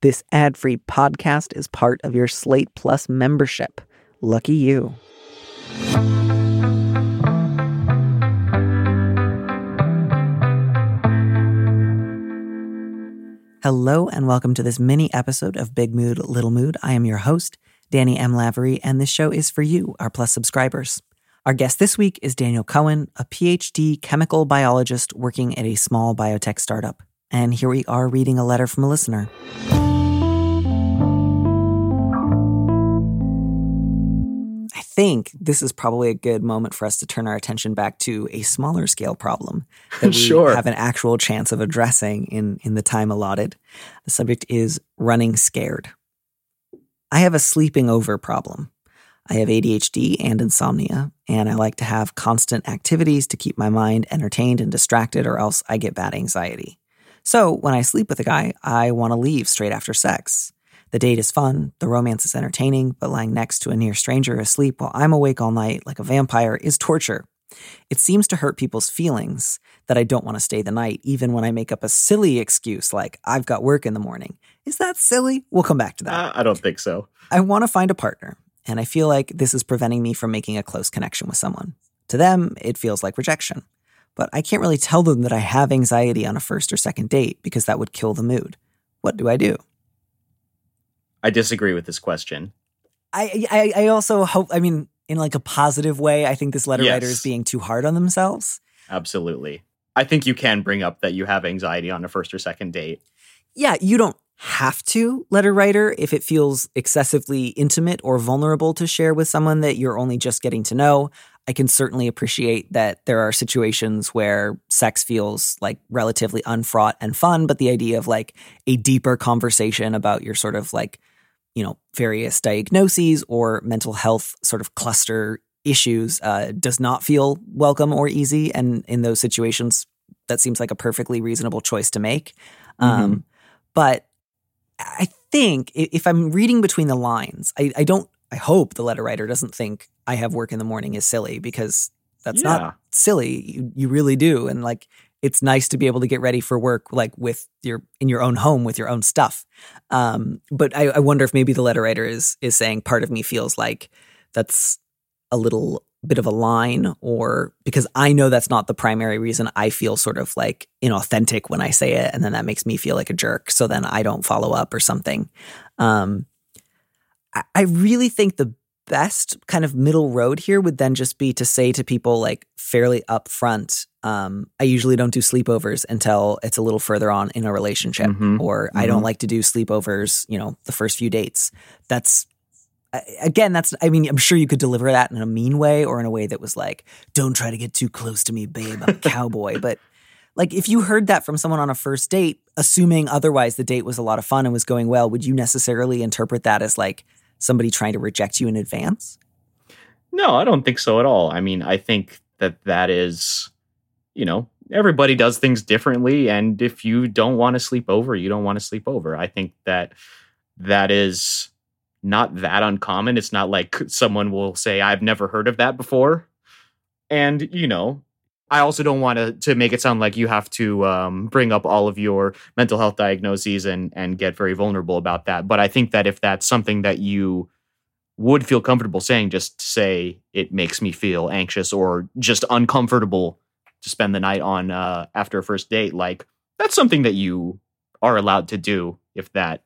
This ad free podcast is part of your Slate Plus membership. Lucky you. Hello, and welcome to this mini episode of Big Mood, Little Mood. I am your host, Danny M. Lavery, and this show is for you, our Plus subscribers. Our guest this week is Daniel Cohen, a PhD chemical biologist working at a small biotech startup. And here we are reading a letter from a listener. Think this is probably a good moment for us to turn our attention back to a smaller scale problem that we Sure. have an actual chance of addressing in, in the time allotted. The subject is running scared. I have a sleeping over problem. I have ADHD and insomnia, and I like to have constant activities to keep my mind entertained and distracted, or else I get bad anxiety. So when I sleep with a guy, I want to leave straight after sex. The date is fun, the romance is entertaining, but lying next to a near stranger asleep while I'm awake all night like a vampire is torture. It seems to hurt people's feelings that I don't want to stay the night, even when I make up a silly excuse like, I've got work in the morning. Is that silly? We'll come back to that. Uh, I don't think so. I want to find a partner, and I feel like this is preventing me from making a close connection with someone. To them, it feels like rejection. But I can't really tell them that I have anxiety on a first or second date because that would kill the mood. What do I do? I disagree with this question. I I, I also hope. I mean, in like a positive way, I think this letter Yes. writer is being too hard on themselves. Absolutely. I think you can bring up that you have anxiety on a first or second date. Yeah, you don't have to letter writer if it feels excessively intimate or vulnerable to share with someone that you're only just getting to know. I can certainly appreciate that there are situations where sex feels like relatively unfraught and fun, but the idea of like a deeper conversation about your sort of like, you know, various diagnoses or mental health sort of cluster issues uh, does not feel welcome or easy. And in those situations, that seems like a perfectly reasonable choice to make. Um, but I think if I'm reading between the lines, I, I don't, I hope the letter writer doesn't think I have work in the morning is silly because that's Yeah. not silly. You, you really do. And like, it's nice to be able to get ready for work, like with your, in your own home with your own stuff. Um, but I, I wonder if maybe the letter writer is, is saying part of me feels like that's a little bit of a line or because I know that's not the primary reason I feel sort of like inauthentic when I say it and then that makes me feel like a jerk so then I don't follow up or something. Um I, I really think the best kind of middle road here would then just be to say to people like fairly upfront um I usually don't do sleepovers until it's a little further on in a relationship Mhm. or I don't Mhm. like to do sleepovers, you know, the first few dates. That's again, that's, I mean, I'm sure you could deliver that in a mean way or in a way that was like, don't try to get too close to me, babe. I'm a cowboy. But like, if you heard that from someone on a first date, assuming otherwise the date was a lot of fun and was going well, would you necessarily interpret that as like somebody trying to reject you in advance? No, I don't think so at all. I mean, I think that that is, you know, everybody does things differently. And if you don't want to sleep over, you don't want to sleep over. I think that that is not that uncommon. It's not like someone will say, I've never heard of that before. And, you know, I also don't want to to make it sound like you have to um, bring up all of your mental health diagnoses and and get very vulnerable about that. But I think that if that's something that you would feel comfortable saying, just say it makes me feel anxious or just uncomfortable to spend the night on uh, after a first date, like that's something that you are allowed to do if that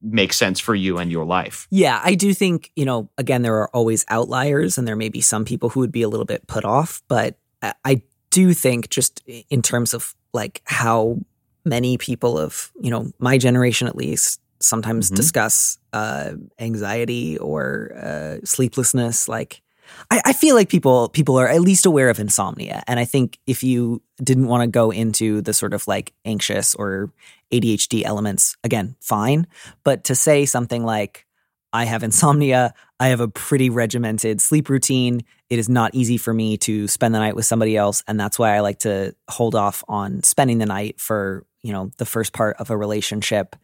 makes sense for you and your life. Yeah, I do think, you know, again, there are always outliers and there may be some people who would be a little bit put off, but I- do think just in terms of like how many people of, you know, my generation at least sometimes Mhm. discuss uh anxiety or uh sleeplessness like I, I feel like people people are at least aware of insomnia. And I think if you didn't want to go into the sort of like anxious or ADHD elements, again, fine. But to say something like, I have insomnia, I have a pretty regimented sleep routine. It is not easy for me to spend the night with somebody else. And that's why I like to hold off on spending the night for, you know, the first part of a relationship.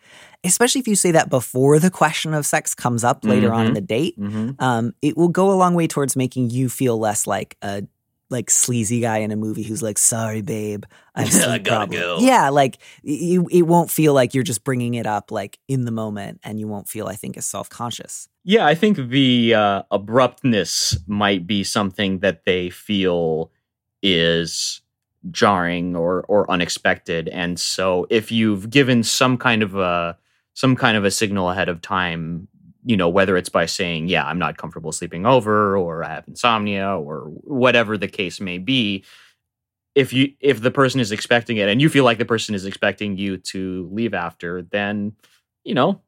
Especially if you say that before the question of sex comes up later on in Mhm. the date Mm-hmm. um, it will go a long way towards making you feel less like a like sleazy guy in a movie who's like, "Sorry, babe, I've I gotta problem." go. Yeah, like you, it won't feel like you're just bringing it up like in the moment, and you won't feel, I think, as self conscious. Yeah, I think the uh, abruptness might be something that they feel is jarring or or unexpected, and so if you've given some kind of a some kind of a signal ahead of time, you know, whether it's by saying, "Yeah, I'm not comfortable sleeping over," or "I have insomnia," or whatever the case may be, if you if the person is expecting it and you feel like the person is expecting you to leave after, then you know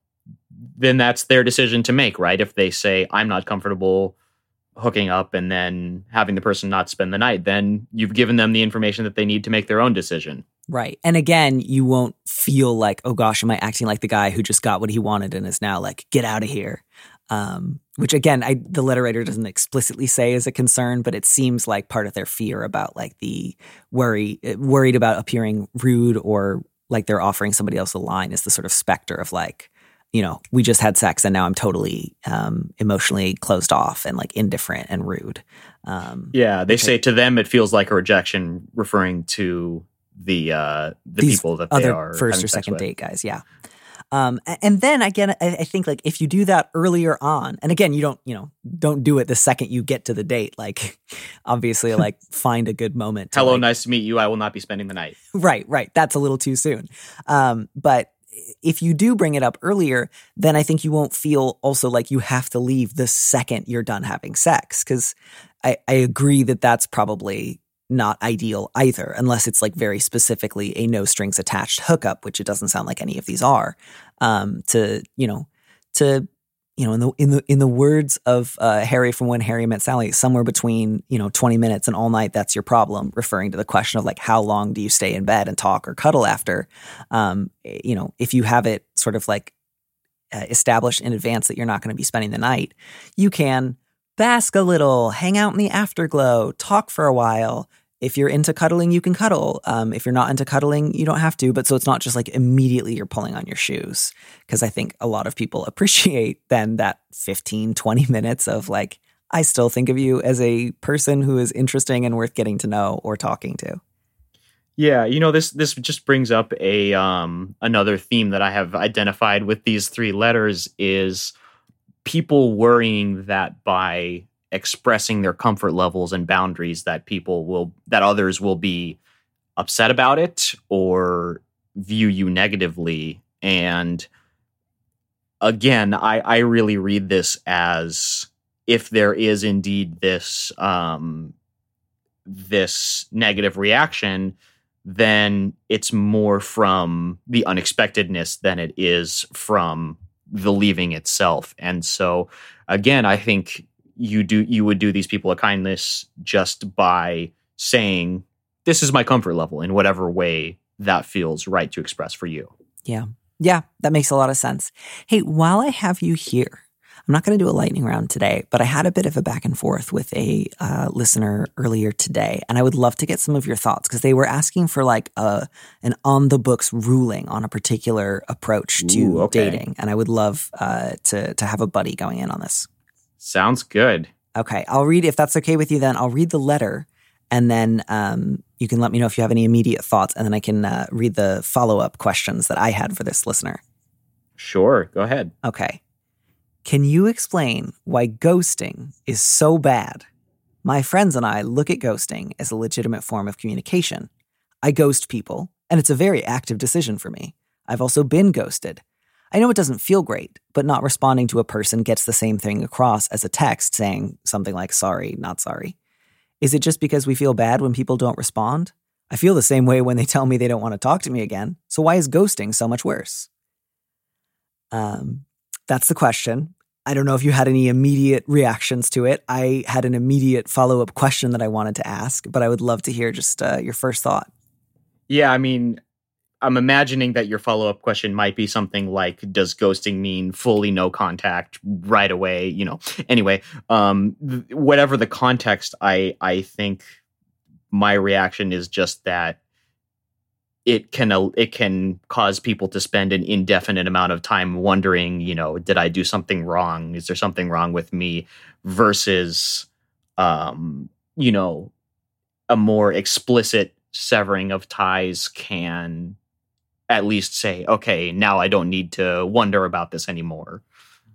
then that's their decision to make, right? If they say, I'm not comfortable hooking up and then having the person not spend the night, then you've given them the information that they need to make their own decision. Right. And again, you won't feel like, oh gosh, am I acting like the guy who just got what he wanted and is now like, get out of here? Um, which again, I, the letter writer doesn't explicitly say is a concern, but it seems like part of their fear about like the worry, uh, worried about appearing rude or like they're offering somebody else a line is the sort of specter of like, you know, we just had sex and now I'm totally um, emotionally closed off and like indifferent and rude. Um, Yeah, they say to them it feels like a rejection, referring to the uh, the These people that they other are first or second with. date guys yeah um and then again I, I think like if you do that earlier on and again you don't you know don't do it the second you get to the date like obviously like find a good moment to, Hello, like- nice to meet you. I will not be spending the night. right right that's a little too soon um but if you do bring it up earlier then i think you won't feel also like you have to leave the second you're done having sex because I, I agree that that's probably not ideal either unless it's like very specifically a no strings attached hookup which it doesn't sound like any of these are um to you know to you know in the in the in the words of uh, Harry from when Harry met Sally somewhere between you know 20 minutes and all night that's your problem referring to the question of like how long do you stay in bed and talk or cuddle after? Um you know if you have it sort of like uh, established in advance that you're not going to be spending the night you can bask a little hang out in the afterglow talk for a while. If you're into cuddling you can cuddle. Um, if you're not into cuddling you don't have to but so it's not just like immediately you're pulling on your shoes because i think a lot of people appreciate then that 15 20 minutes of like i still think of you as a person who is interesting and worth getting to know or talking to. Yeah, you know this this just brings up a um another theme that I have identified with these three letters is people worrying that by expressing their comfort levels and boundaries that people will that others will be upset about it or view you negatively. And again I I really read this as if there is indeed this um this negative reaction then it's more from the unexpectedness than it is from the leaving itself. And so again, I think you do you would do these people a kindness just by saying this is my comfort level in whatever way that feels right to express for you. Yeah, Yeah, that makes a lot of sense. Hey, while I have you here, I'm not going to do a lightning round today, but I had a bit of a back and forth with a uh, listener earlier today, and I would love to get some of your thoughts because they were asking for like a an on the books ruling on a particular approach to Ooh, okay. dating, and I would love uh, to to have a buddy going in on this. Sounds good. Okay, I'll read if that's okay with you. Then I'll read the letter, and then um, you can let me know if you have any immediate thoughts, and then I can uh, read the follow up questions that I had for this listener. Sure, go ahead. Okay. Can you explain why ghosting is so bad? My friends and I look at ghosting as a legitimate form of communication. I ghost people, and it's a very active decision for me. I've also been ghosted. I know it doesn't feel great, but not responding to a person gets the same thing across as a text saying something like sorry, not sorry. Is it just because we feel bad when people don't respond? I feel the same way when they tell me they don't want to talk to me again. So why is ghosting so much worse? Um, that's the question. I don't know if you had any immediate reactions to it. I had an immediate follow up question that I wanted to ask, but I would love to hear just uh, your first thought. Yeah, I mean, I'm imagining that your follow up question might be something like, "Does ghosting mean fully no contact right away?" You know. Anyway, um, th- whatever the context, I I think my reaction is just that it can uh, it can cause people to spend an indefinite amount of time wondering, you know, did I do something wrong? Is there something wrong with me? Versus, um, you know, a more explicit severing of ties can at least say, okay, now I don't need to wonder about this anymore.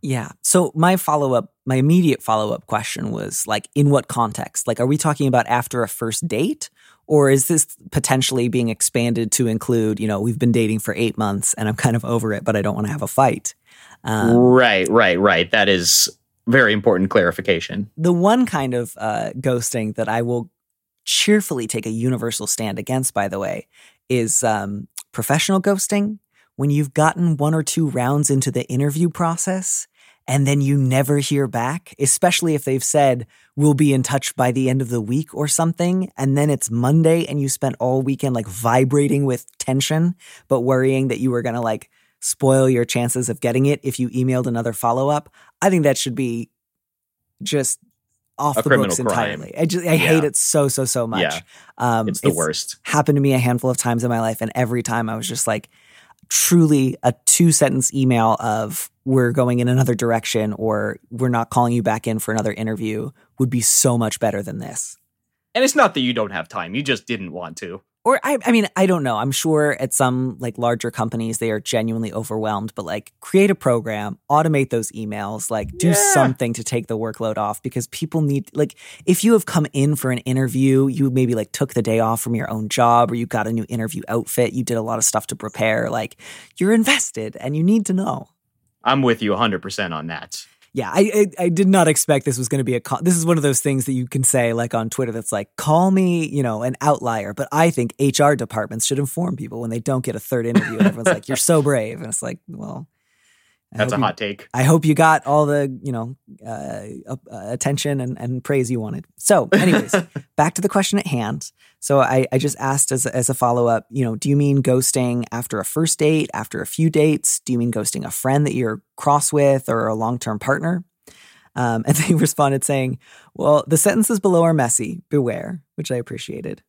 Yeah. So my follow up, my immediate follow up question was like, in what context? Like, are we talking about after a first date? Or is this potentially being expanded to include, you know, we've been dating for eight months and I'm kind of over it, but I don't want to have a fight? Um, right, right, right. That is very important clarification. The one kind of uh, ghosting that I will cheerfully take a universal stand against, by the way, is um, professional ghosting. When you've gotten one or two rounds into the interview process and then you never hear back, especially if they've said, we'll be in touch by the end of the week or something. And then it's Monday and you spent all weekend like vibrating with tension, but worrying that you were going to like spoil your chances of getting it if you emailed another follow up. I think that should be just off a the books crime. entirely. I just I yeah. hate it so so so much. Yeah. Um, it's the it's worst. Happened to me a handful of times in my life, and every time I was just like, truly a two sentence email of we're going in another direction or we're not calling you back in for another interview would be so much better than this. And it's not that you don't have time; you just didn't want to or I, I mean, I don't know. I'm sure at some like larger companies they are genuinely overwhelmed, but like create a program, automate those emails, like do yeah. something to take the workload off because people need like if you have come in for an interview, you maybe like took the day off from your own job or you got a new interview outfit, you did a lot of stuff to prepare, like you're invested and you need to know. I'm with you 100% on that yeah, I, I, I did not expect this was going to be a. Call. This is one of those things that you can say like on Twitter. That's like, call me, you know, an outlier. But I think HR departments should inform people when they don't get a third interview. And everyone's like, you're so brave, and it's like, well, I That's a you, hot take. I hope you got all the you know uh, uh, attention and, and praise you wanted. So, anyways, back to the question at hand. So, I, I just asked as as a follow up. You know, do you mean ghosting after a first date, after a few dates? Do you mean ghosting a friend that you're cross with or a long term partner? Um, and they responded saying, "Well, the sentences below are messy. Beware," which I appreciated.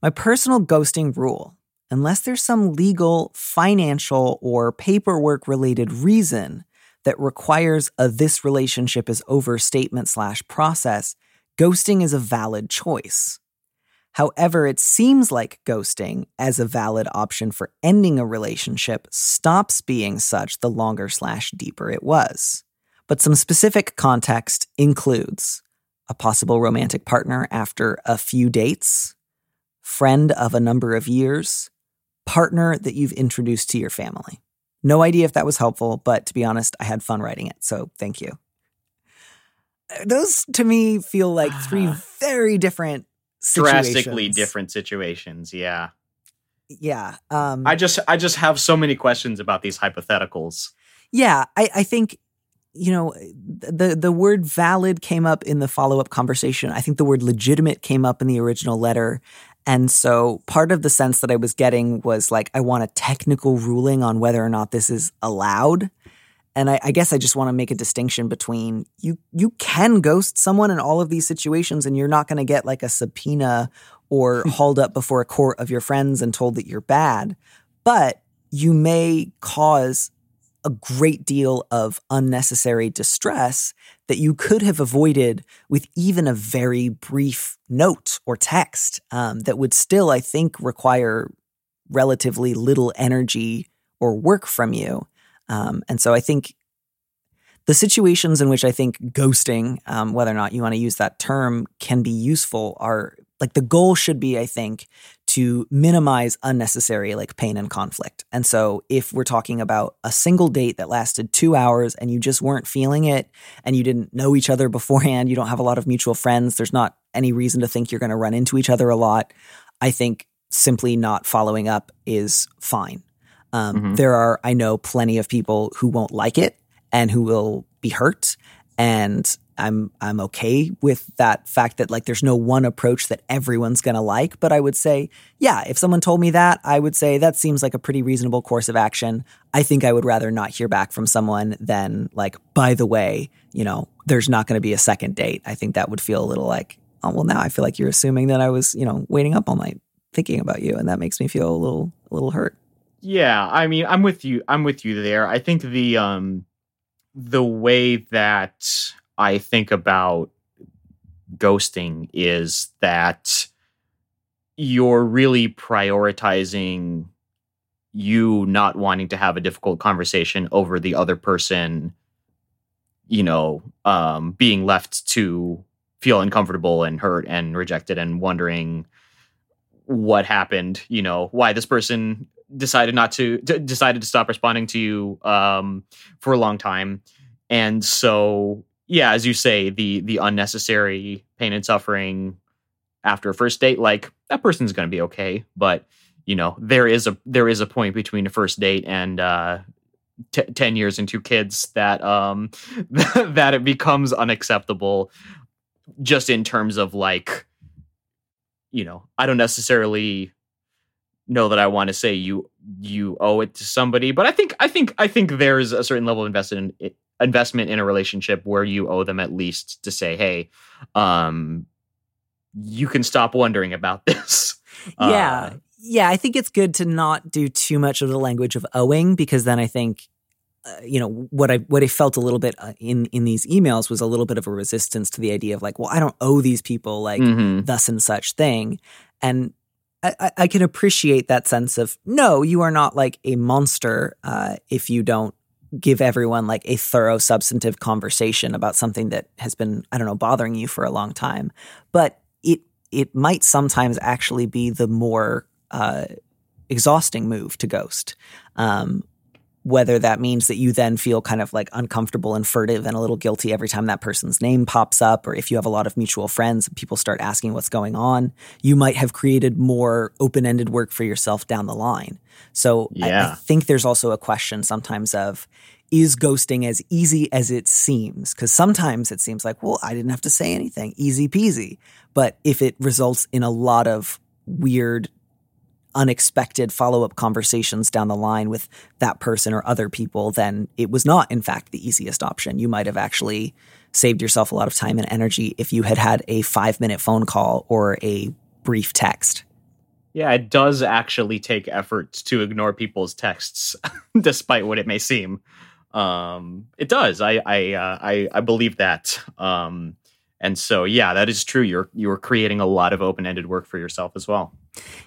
My personal ghosting rule unless there's some legal, financial, or paperwork related reason that requires a this relationship is over statement slash process, ghosting is a valid choice. However, it seems like ghosting as a valid option for ending a relationship stops being such the longer slash deeper it was. But some specific context includes a possible romantic partner after a few dates, friend of a number of years, partner that you've introduced to your family. No idea if that was helpful, but to be honest, I had fun writing it. So thank you. Those to me feel like three very different drastically different situations. Yeah. Yeah. Um, I just I just have so many questions about these hypotheticals. Yeah, I, I think you know the the word valid came up in the follow up conversation. I think the word legitimate came up in the original letter, and so part of the sense that I was getting was like, I want a technical ruling on whether or not this is allowed. And I, I guess I just want to make a distinction between you you can ghost someone in all of these situations and you're not going to get like a subpoena or hauled up before a court of your friends and told that you're bad. But you may cause a great deal of unnecessary distress that you could have avoided with even a very brief note or text um, that would still, I think, require relatively little energy or work from you. Um, and so I think the situations in which I think ghosting, um, whether or not you want to use that term, can be useful are like the goal should be, I think, to minimize unnecessary like pain and conflict. And so if we're talking about a single date that lasted two hours and you just weren't feeling it and you didn't know each other beforehand, you don't have a lot of mutual friends, there's not any reason to think you're going to run into each other a lot. I think simply not following up is fine. Um, mm-hmm. There are, I know, plenty of people who won't like it and who will be hurt. And I'm I'm okay with that fact that like there's no one approach that everyone's going to like, but I would say, yeah, if someone told me that, I would say that seems like a pretty reasonable course of action. I think I would rather not hear back from someone than like by the way, you know, there's not going to be a second date. I think that would feel a little like, oh, well now I feel like you're assuming that I was, you know, waiting up all night thinking about you and that makes me feel a little a little hurt. Yeah, I mean, I'm with you. I'm with you there. I think the um the way that I think about ghosting is that you're really prioritizing you not wanting to have a difficult conversation over the other person you know um being left to feel uncomfortable and hurt and rejected and wondering what happened you know why this person decided not to d- decided to stop responding to you um for a long time. And so yeah as you say the the unnecessary pain and suffering after a first date like that person's going to be okay but you know there is a there is a point between a first date and uh t- 10 years and two kids that um that it becomes unacceptable just in terms of like you know i don't necessarily know that i want to say you you owe it to somebody but i think i think i think there's a certain level of investment in investment in a relationship where you owe them at least to say hey um you can stop wondering about this. Yeah Uh, yeah. I think it's good to not do too much of the language of owing because then i think uh, you know what i what i felt a little bit uh, in in these emails was a little bit of a resistance to the idea of like well i don't owe these people like mhm. thus and such thing. And I, I- I can appreciate that sense of no you are not like a monster uh, if you don't give everyone like a thorough substantive conversation about something that has been i don't know bothering you for a long time. But it it might sometimes actually be the more uh, exhausting move to ghost. Um, whether that means that you then feel kind of like uncomfortable and furtive and a little guilty every time that person's name pops up, or if you have a lot of mutual friends and people start asking what's going on, you might have created more open ended work for yourself down the line. So I- I, think there's also a question sometimes of, is ghosting as easy as it seems? Because sometimes it seems like, well, I didn't have to say anything, easy peasy. But if it results in a lot of weird unexpected follow up conversations down the line with that person or other people, then it was not, in fact, the easiest option. You might have actually saved yourself a lot of time and energy if you had had a five minute phone call or a brief text. Yeah, it does actually take effort to ignore people's texts, despite what it may seem. Um, it does. I I uh, I, I believe that. Um, and so, yeah, that is true. You're you're creating a lot of open ended work for yourself as well.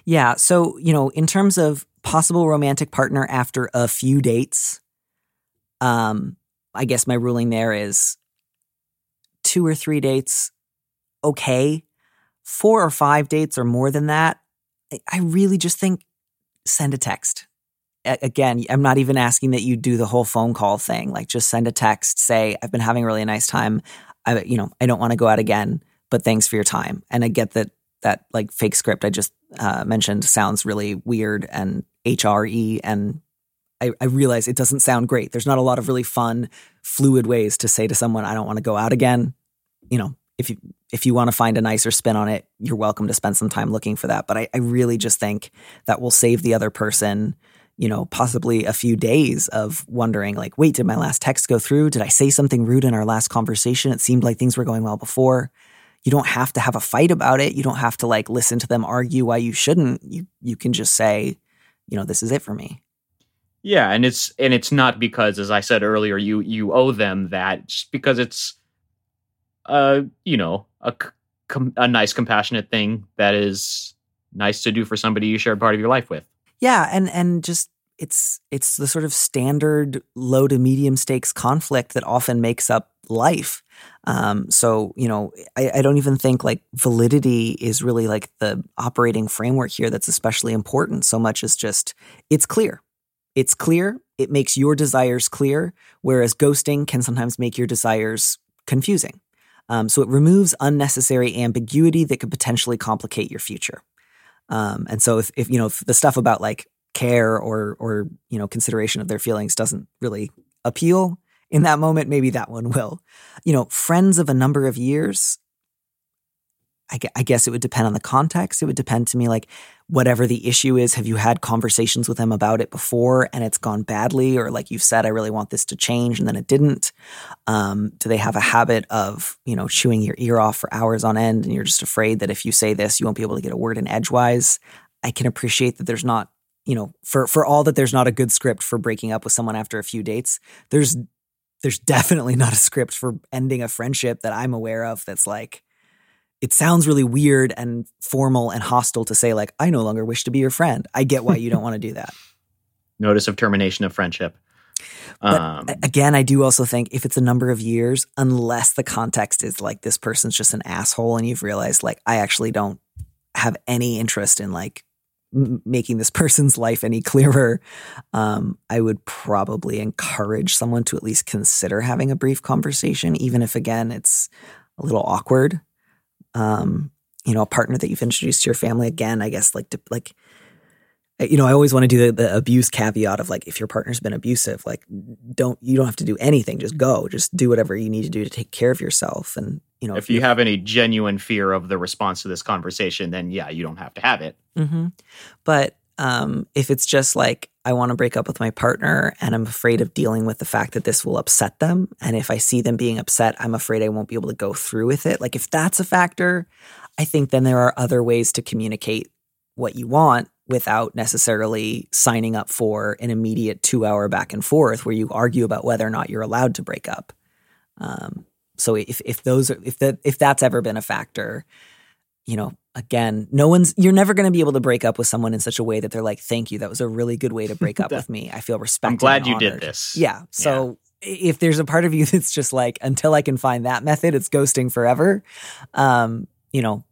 Yeah. So, you know, in terms of possible romantic partner after a few dates, um, I guess my ruling there is two or three dates, okay. Four or five dates or more than that, I- really just think send a text. A- Again, I'm not even asking that you do the whole phone call thing. Like, just send a text. Say, "I've been having a really nice time. I, you know, I don't want to go out again, but thanks for your time." And I get that that like fake script I just uh, mentioned sounds really weird and HRE, and I, I realize it doesn't sound great. There's not a lot of really fun, fluid ways to say to someone, "I don't want to go out again." You know, if you if you want to find a nicer spin on it, you're welcome to spend some time looking for that. But I, I really just think that will save the other person, you know, possibly a few days of wondering, like, wait, did my last text go through? Did I say something rude in our last conversation? It seemed like things were going well before. You don't have to have a fight about it. You don't have to like listen to them argue why you shouldn't. You you can just say, you know, this is it for me. Yeah, and it's and it's not because, as I said earlier, you you owe them that. Just because it's, uh, you know, a com- a nice, compassionate thing that is nice to do for somebody you shared part of your life with. Yeah, and and just it's it's the sort of standard low to medium stakes conflict that often makes up life. Um, so you know, I, I don't even think like validity is really like the operating framework here that's especially important. So much as just it's clear, it's clear. It makes your desires clear, whereas ghosting can sometimes make your desires confusing. Um, so it removes unnecessary ambiguity that could potentially complicate your future. Um, and so if, if you know if the stuff about like care or or you know consideration of their feelings doesn't really appeal in that moment, maybe that one will. You know, friends of a number of years. I, I guess it would depend on the context. It would depend to me, like whatever the issue is. Have you had conversations with them about it before and it's gone badly, or like you've said, I really want this to change and then it didn't? Um, do they have a habit of you know chewing your ear off for hours on end, and you're just afraid that if you say this, you won't be able to get a word in edgewise? I can appreciate that there's not you know for for all that there's not a good script for breaking up with someone after a few dates. There's there's definitely not a script for ending a friendship that I'm aware of that's like it sounds really weird and formal and hostile to say like I no longer wish to be your friend. I get why you don't want to do that. Notice of termination of friendship. But um, again, I do also think if it's a number of years, unless the context is like this person's just an asshole and you've realized like I actually don't have any interest in like making this person's life any clearer, um, I would probably encourage someone to at least consider having a brief conversation, even if again it's a little awkward. Um, you know, a partner that you've introduced to your family again, I guess like to, like you know, I always want to do the, the, abuse caveat of like, if your partner's been abusive, like, don't you don't have to do anything, just go, just do whatever you need to do to take care of yourself. And you know, if, if you have any genuine fear of the response to this conversation, then yeah, you don't have to have it. Mm-hmm. But um, if it's just like I want to break up with my partner and I'm afraid of dealing with the fact that this will upset them, and if I see them being upset, I'm afraid I won't be able to go through with it. Like if that's a factor, I think then there are other ways to communicate what you want without necessarily signing up for an immediate two hour back and forth where you argue about whether or not you're allowed to break up. Um, so if if those are, if that if that's ever been a factor, you know, again, no one's you're never going to be able to break up with someone in such a way that they're like, "Thank you, that was a really good way to break up with me. I feel respected." I'm glad you did this. Yeah. So yeah. if there's a part of you that's just like, until I can find that method, it's ghosting forever. Um, you know,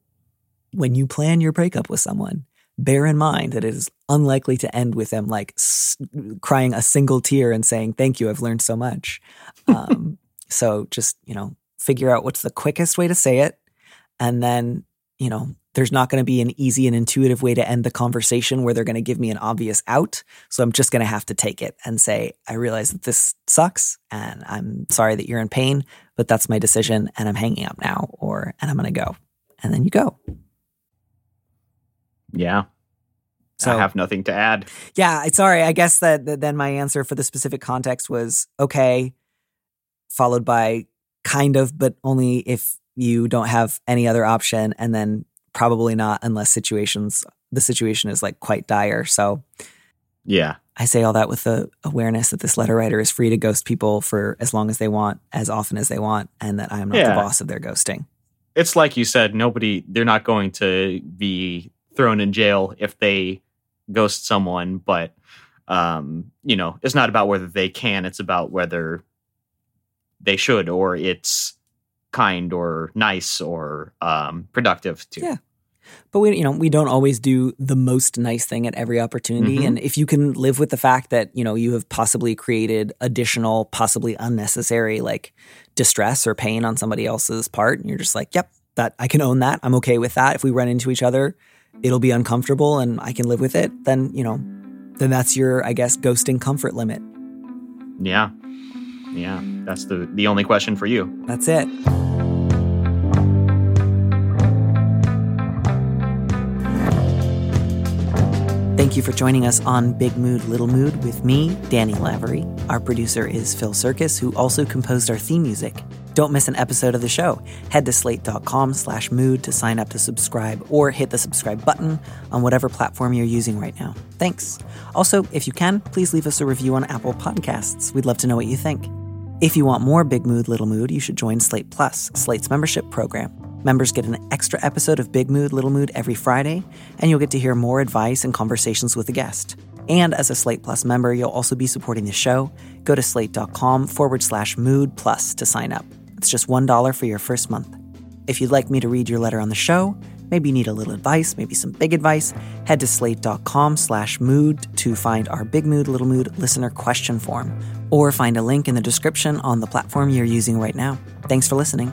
when you plan your breakup with someone, bear in mind that it is unlikely to end with them like s- crying a single tear and saying, Thank you, I've learned so much. Um, so just, you know, figure out what's the quickest way to say it. And then, you know, there's not going to be an easy and intuitive way to end the conversation where they're going to give me an obvious out. So I'm just going to have to take it and say, I realize that this sucks and I'm sorry that you're in pain, but that's my decision and I'm hanging up now or, and I'm going to go. And then you go. Yeah. So I have nothing to add. Yeah, sorry. I guess that, that then my answer for the specific context was okay, followed by kind of, but only if you don't have any other option, and then probably not unless situations the situation is like quite dire. So yeah. I say all that with the awareness that this letter writer is free to ghost people for as long as they want, as often as they want, and that I am not yeah. the boss of their ghosting. It's like you said, nobody, they're not going to be thrown in jail if they ghost someone, but um, you know, it's not about whether they can, it's about whether they should or it's kind or nice or um, productive to. Yeah. But we, you know, we don't always do the most nice thing at every opportunity. Mm-hmm. And if you can live with the fact that you know you have possibly created additional, possibly unnecessary, like distress or pain on somebody else's part, and you're just like, "Yep, that I can own that. I'm okay with that." If we run into each other, it'll be uncomfortable and I can live with it, then, you know, then that's your, I guess, ghosting comfort limit. Yeah. Yeah. That's the, the only question for you. That's it. Thank you for joining us on Big Mood, Little Mood with me, Danny Lavery. Our producer is Phil Surkis, who also composed our theme music. Don't miss an episode of the show. Head to slate.com slash mood to sign up to subscribe or hit the subscribe button on whatever platform you're using right now. Thanks. Also, if you can, please leave us a review on Apple Podcasts. We'd love to know what you think. If you want more Big Mood, Little Mood, you should join Slate Plus, Slate's membership program. Members get an extra episode of Big Mood, Little Mood every Friday, and you'll get to hear more advice and conversations with a guest. And as a Slate Plus member, you'll also be supporting the show. Go to slate.com forward slash mood plus to sign up. It's just $1 for your first month. If you'd like me to read your letter on the show, maybe you need a little advice, maybe some big advice, head to slate.com slash mood to find our Big Mood, Little Mood listener question form, or find a link in the description on the platform you're using right now. Thanks for listening.